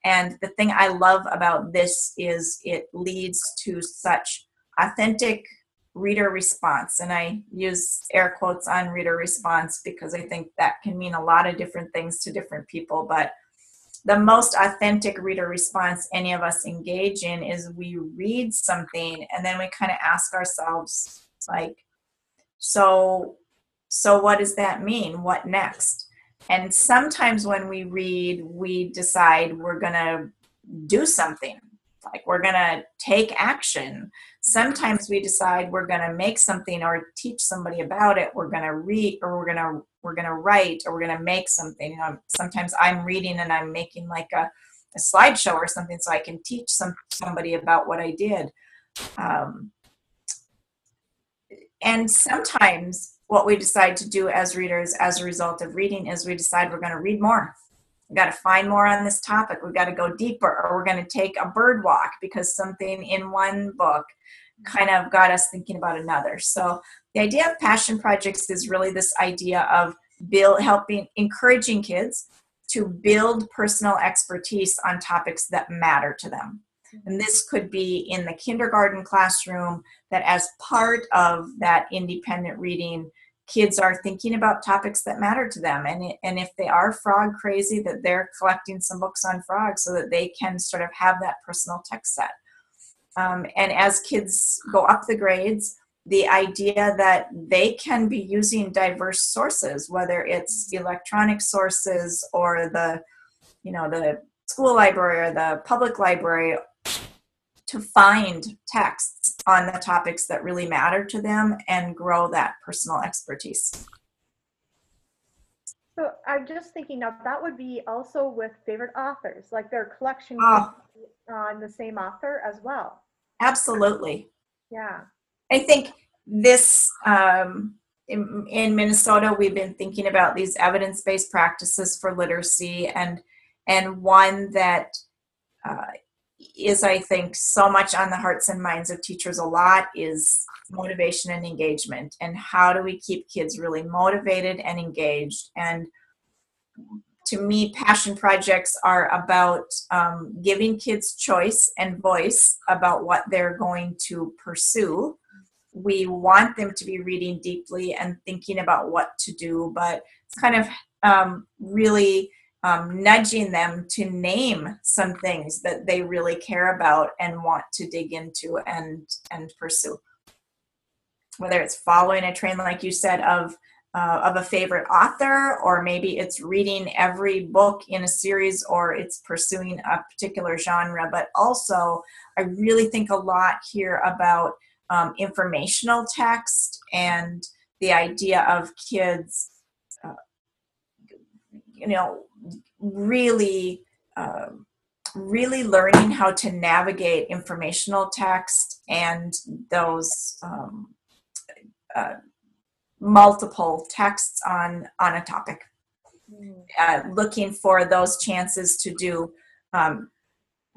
B: And the thing i love about this is it leads to such authentic reader response. And i use air quotes on reader response because i think that can mean a lot of different things to different people. But the most authentic reader response any of us engage in is we read something and then we kind of ask ourselves like so so what does that mean what next and sometimes when we read, we decide we're going to do something, like we're going to take action. Sometimes we decide we're going to make something or teach somebody about it. We're going to read, or we're going to we're going to write, or we're going to make something. You know, sometimes I'm reading and I'm making like a, a slideshow or something so I can teach some somebody about what I did. Um, and sometimes what we decide to do as readers as a result of reading is we decide we're going to read more. We've got to find more on this topic. We've got to go deeper, or we're going to take a bird walk because something in one book kind of got us thinking about another. So the idea of passion projects is really this idea of build helping encouraging kids to build personal expertise on topics that matter to them. And this could be in the kindergarten classroom, that as part of that independent reading, kids are thinking about topics that matter to them. And, and if they are frog crazy, that they're collecting some books on frogs so that they can sort of have that personal text set. Um, and as kids go up the grades, the idea that they can be using diverse sources, whether it's electronic sources or the, you know, the school library or the public library to find texts on the topics that really matter to them and grow that personal expertise.
A: So I'm just thinking now that would be also with favorite authors, like their collection
B: Oh.
A: on the same author as well.
B: Absolutely.
A: Yeah.
B: I think this um, in, in Minnesota, we've been thinking about these evidence-based practices for literacy, and and one that uh, is, I think, so much on the hearts and minds of teachers a lot is motivation and engagement, and how do we keep kids really motivated and engaged and to me, passion projects are about um, giving kids choice and voice about what they're going to pursue. We want them to be reading deeply and thinking about what to do, but it's kind of um, really um, nudging them to name some things that they really care about and want to dig into and and pursue. Whether it's following a train, like you said, of uh, of a favorite author, or maybe it's reading every book in a series, or it's pursuing a particular genre. But also, I really think a lot here about um, informational text and the idea of kids, you know, really. Uh, really learning how to navigate informational text and those um, uh, multiple texts on on a topic uh, looking for those chances to do um,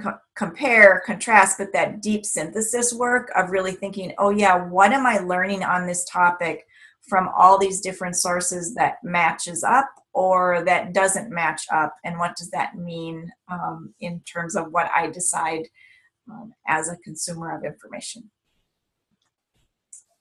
B: co- compare contrast but that deep synthesis work of really thinking oh yeah what am i learning on this topic from all these different sources that matches up or that doesn't match up and what does that mean um, in terms of what i decide um, as a consumer of information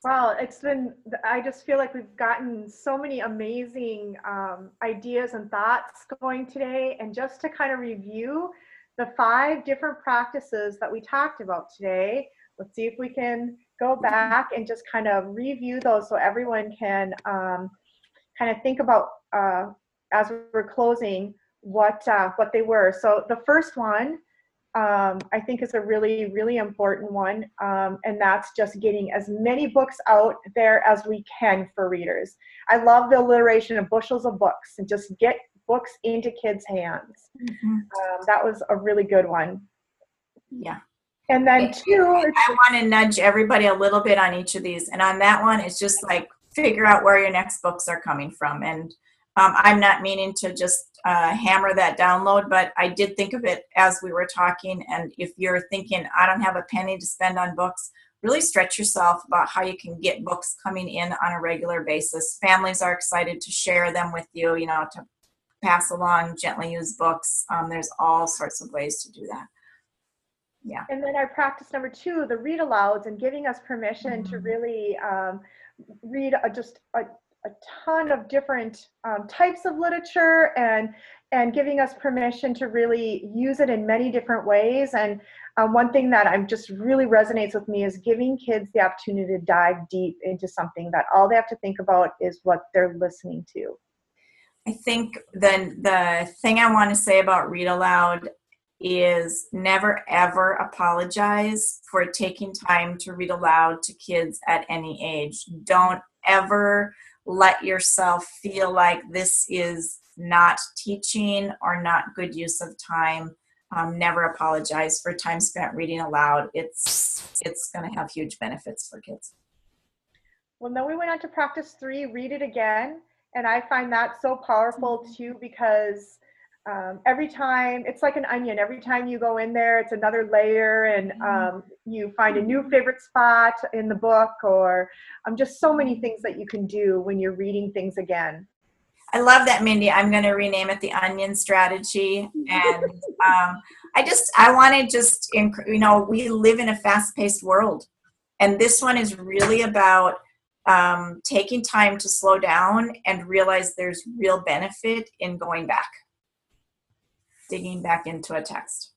A: Wow, it's been, I just feel like we've gotten so many amazing um, ideas and thoughts going today. And just to kind of review the five different practices that we talked about today, let's see if we can go back and just kind of review those so everyone can um, kind of think about uh, as we're closing what uh, what they were. So the first one um, I think is a really, really important one. Um, and that's just getting as many books out there as we can for readers. I love the alliteration of bushels of books and just get books into kids' hands.
B: mm-hmm.
A: Um, that was a really good one.
B: yeah
A: And then two,
B: I want to nudge everybody a little bit on each of these. And on that one, it's just like figure out where your next books are coming from. And um, I'm not meaning to just uh, hammer that download, but I did think of it as we were talking. And if you're thinking, I don't have a penny to spend on books, really stretch yourself about how you can get books coming in on a regular basis. Families are excited to share them with you, you know, to pass along gently used books. Um, there's all sorts of ways to do that. Yeah.
A: And then our practice number two, the read alouds and giving us permission to really um, read a, just a, a ton of different um, types of literature and and giving us permission to really use it in many different ways. And um, one thing that I'm just really resonates with me is giving kids the opportunity to dive deep into something that all they have to think about is what they're listening to.
B: I think the the thing I want to say about read aloud is never ever apologize for taking time to read aloud to kids at any age. Don't ever let yourself feel like this is not teaching or not good use of time. Um, never apologize for time spent reading aloud. It's it's going to have huge benefits for kids.
A: Well, then we went on to practice three, read it again. And I find that so powerful mm-hmm. too because um, every time it's like an onion. Every time you go in there it's another layer and mm-hmm. um, you find a new favorite spot in the book or um, just so many things that you can do when you're reading things again.
B: I love that mindy. I'm going to rename it the onion strategy. And um, i just i want to just you know we live in a fast-paced world. And this one is really about um, taking time to slow down and realize there's real benefit in going back digging back into a text.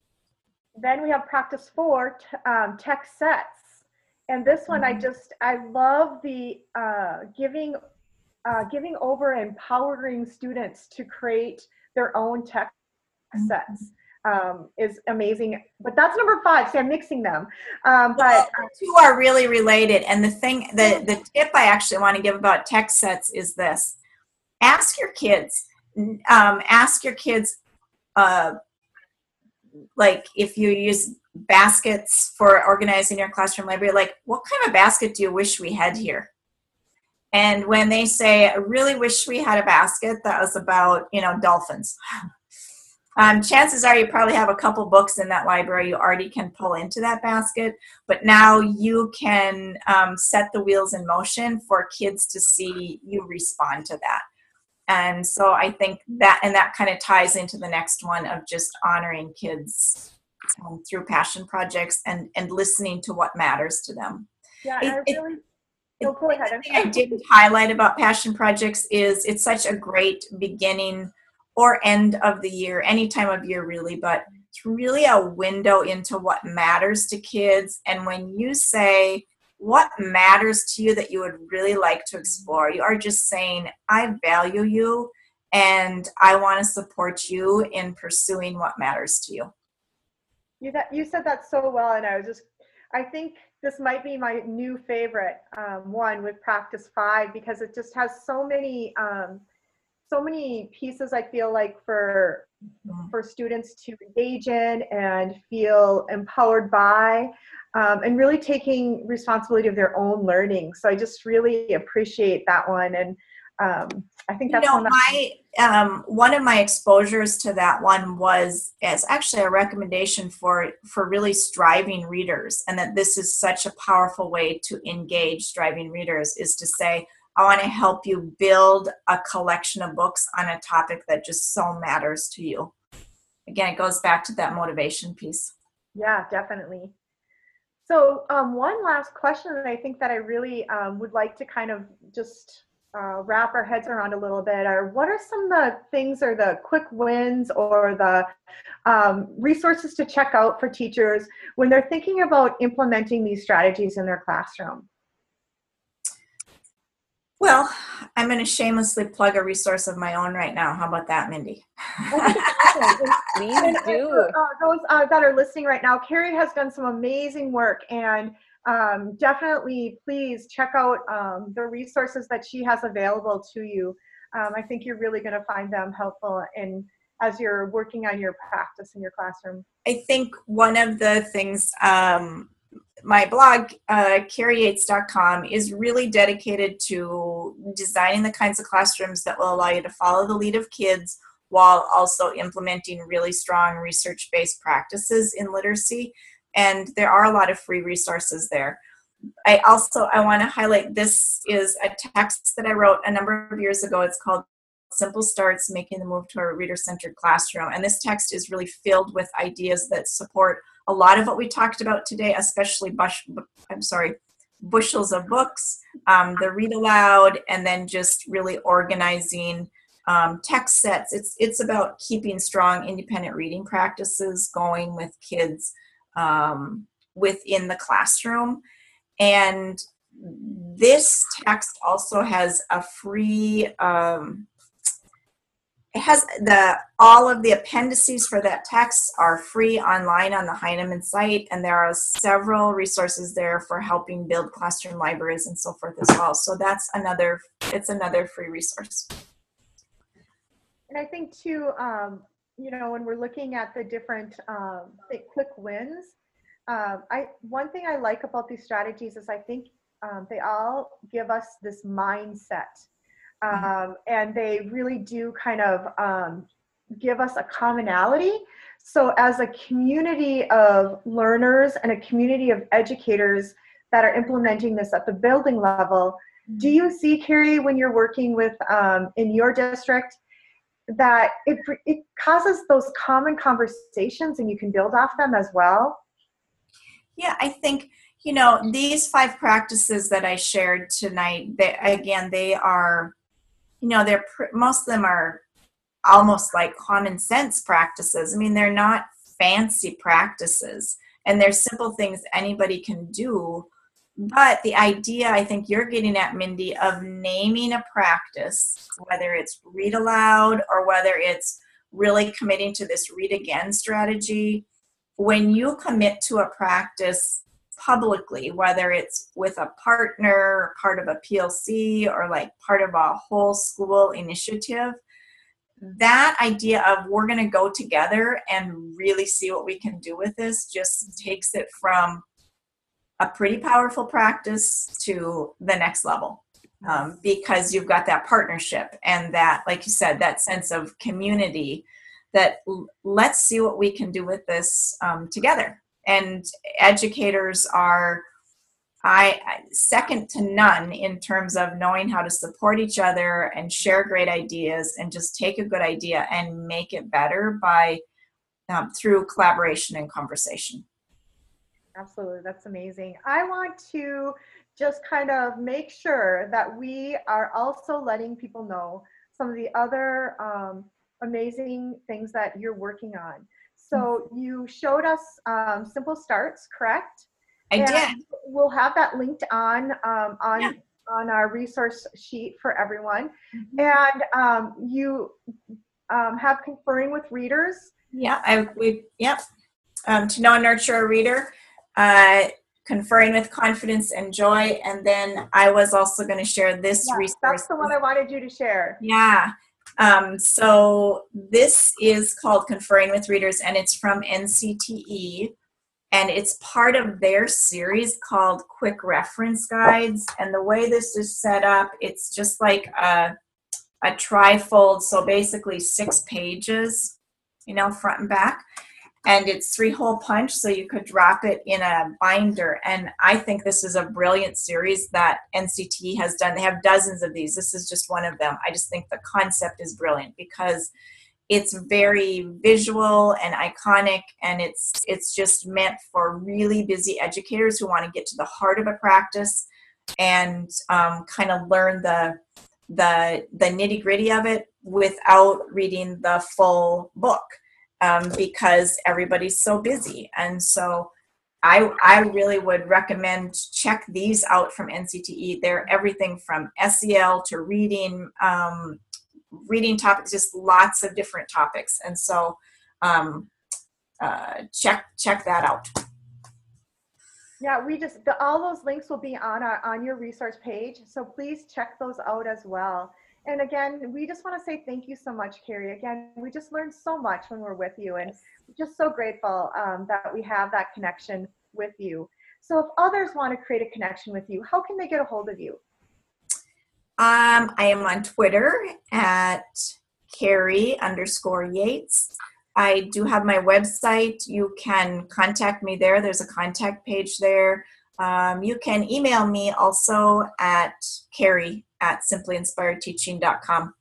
A: Then we have practice four, um, text sets. And this one, mm-hmm. I just, I love the uh, giving, uh, giving over empowering students to create their own text mm-hmm. sets. Um, is amazing. But that's number five. See, I'm mixing them. Um, but
B: well, two are really related. And the thing, the the tip I actually want to give about text sets is this: ask your kids, um, ask your kids uh, like if you use baskets for organizing your classroom library, like what kind of basket do you wish we had here? And when they say, I really wish we had a basket that was about, you know, dolphins. Um, chances are you probably have a couple books in that library you already can pull into that basket, but now you can um, set the wheels in motion for kids to see you respond to that and so i think that and that kind of ties into the next one of just honoring kids um, through passion projects and and listening to what matters to them
A: yeah it, i really
B: it, go ahead. I didn't highlight about passion projects is it's such a great beginning or end of the year, any time of year really, but it's really a window into what matters to kids. And when you say, what matters to you that you would really like to explore. You are just saying, I value you and I want to support you in pursuing what matters to you.
A: You, that, you said that so well, and I was just, I think this might be my new favorite um, one with Practice Five because it just has so many, um, so many pieces. I feel like for mm-hmm. for students to engage in and feel empowered by um, and really taking responsibility of their own learning. So I just really appreciate that one. And um, I think that's
B: you know, one my um, one of my exposures to that one was as actually a recommendation for for really striving readers, and that this is such a powerful way to engage striving readers is to say, I want to help you build a collection of books on a topic that just so matters to you. Again, it goes back to that motivation piece.
A: Yeah, definitely. So um, one last question that I think that I really um, would like to kind of just uh, wrap our heads around a little bit are what are some of the things or the quick wins or the um, resources to check out for teachers when they're thinking about implementing these strategies in their classroom?
B: Well, I'm going to shamelessly plug a resource of my own right now. How about that, Mindy?
A: Please do. Uh, those uh, that are listening right now, Kari has done some amazing work, and um, definitely please check out um, the resources that she has available to you. Um, I think you're really going to find them helpful in as you're working on your practice in your classroom.
B: I think one of the things um, my blog, uh, kariyates.com, is really dedicated to designing the kinds of classrooms that will allow you to follow the lead of kids while also implementing really strong research based practices in literacy. And there are a lot of free resources there. I also I want to highlight this is a text that I wrote a number of years ago. It's called Simple Starts Making the Move to a Reader Centered Classroom. And this text is really filled with ideas that support a lot of what we talked about today, especially bush, I'm sorry, bushels of books, um, the read aloud, and then just really organizing um, text sets. It's it's about keeping strong independent reading practices going with kids um, within the classroom, and this text also has a free um, it has the all of the appendices for that text are free online on the Heinemann site, and there are several resources there for helping build classroom libraries and so forth as well. So that's another it's another free resource.
A: And I think too, um, you know, when we're looking at the different um, quick wins, um, I one thing I like about these strategies is I think um, they all give us this mindset um, and they really do kind of um, give us a commonality. So, as a community of learners and a community of educators that are implementing this at the building level, do you see, Kari, when you're working with um, in your district, that it, it causes those common conversations and you can build off them as well?
B: Yeah, I think you know these five practices that I shared tonight. They, again, they are you know they're most of them are almost like common sense practices. I mean they're not fancy practices and they're simple things anybody can do. But the idea i think you're getting at mindy of naming a practice whether it's read aloud or whether it's really committing to this read again strategy when you commit to a practice publicly, whether it's with a partner, part of a PLC, or like part of a whole school initiative, that idea of we're going to go together and really see what we can do with this just takes it from a pretty powerful practice to the next level. Um, because you've got that partnership and that like you said that sense of community that let's see what we can do with this um, together and educators are I second to none in terms of knowing how to support each other and share great ideas and just take a good idea and make it better by um, through collaboration and conversation.
A: Absolutely, that's amazing. I want to just kind of make sure that we are also letting people know some of the other um, amazing things that you're working on. So you showed us um, simple starts, correct?
B: I and did.
A: We'll have that linked on um, on yeah. on our resource sheet for everyone. Mm-hmm. And um, you um, have conferring with readers.
B: Yeah, I we yep. Um, to know and nurture a reader. Uh, conferring with confidence and joy and then i was also going to share this yeah, resource
A: that's the one i wanted you to share
B: yeah um, so this is called Conferring with Readers, and it's from NCTE, and it's part of their series called Quick Reference Guides. And the way this is set up, it's just like a a trifold, so basically six pages, you know, front and back and it's three hole punch so you could drop it in a binder. And i think this is a brilliant series that nct has done. They have dozens of these. This is just one of them. I just think the concept is brilliant because it's very visual and iconic and it's it's just meant for really busy educators who want to get to the heart of a practice and um, kind of learn the the the nitty gritty of it without reading the full book um, because everybody's so busy. And so I, I really would recommend check these out from NCTE. They're everything from SEL to reading, um, reading topics, just lots of different topics. And so um, uh, check check that out.
A: Yeah, we just the, all those links will be on our on your resource page. So please check those out as well. And again, we just want to say thank you so much, Kari. Again, we just learned so much when we're with you, and just so grateful um, that we have that connection with you. So, if others want to create a connection with you, how can they get a hold of you?
B: Um, I am on Twitter at Kari underscore Yates. I do have my website. You can contact me there. There's a contact page there. Um, you can email me also at Kari at simplyinspiredteaching.com.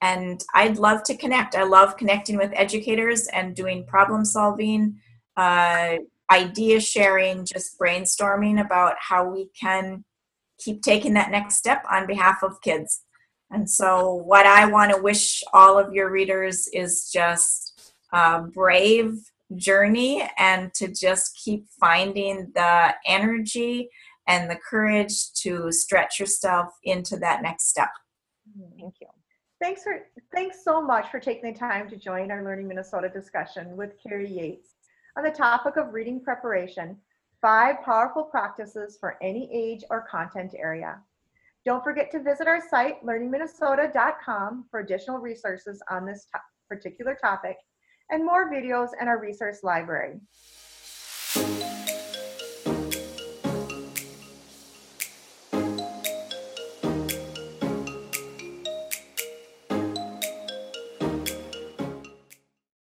B: And I'd love to connect. I love connecting with educators and doing problem solving, uh, idea sharing, just brainstorming about how we can keep taking that next step on behalf of kids. And so, what I want to wish all of your readers is just a brave journey and to just keep finding the energy and the courage to stretch yourself into that next step.
A: Mm-hmm. Thank you. Thanks for thanks so much for taking the time to join our Learning Minnesota discussion with Kari Yates on the topic of reading preparation, five powerful practices for any age or content area. Don't forget to visit our site, learningminnesota.com, for additional resources on this particular topic and more videos in our resource library.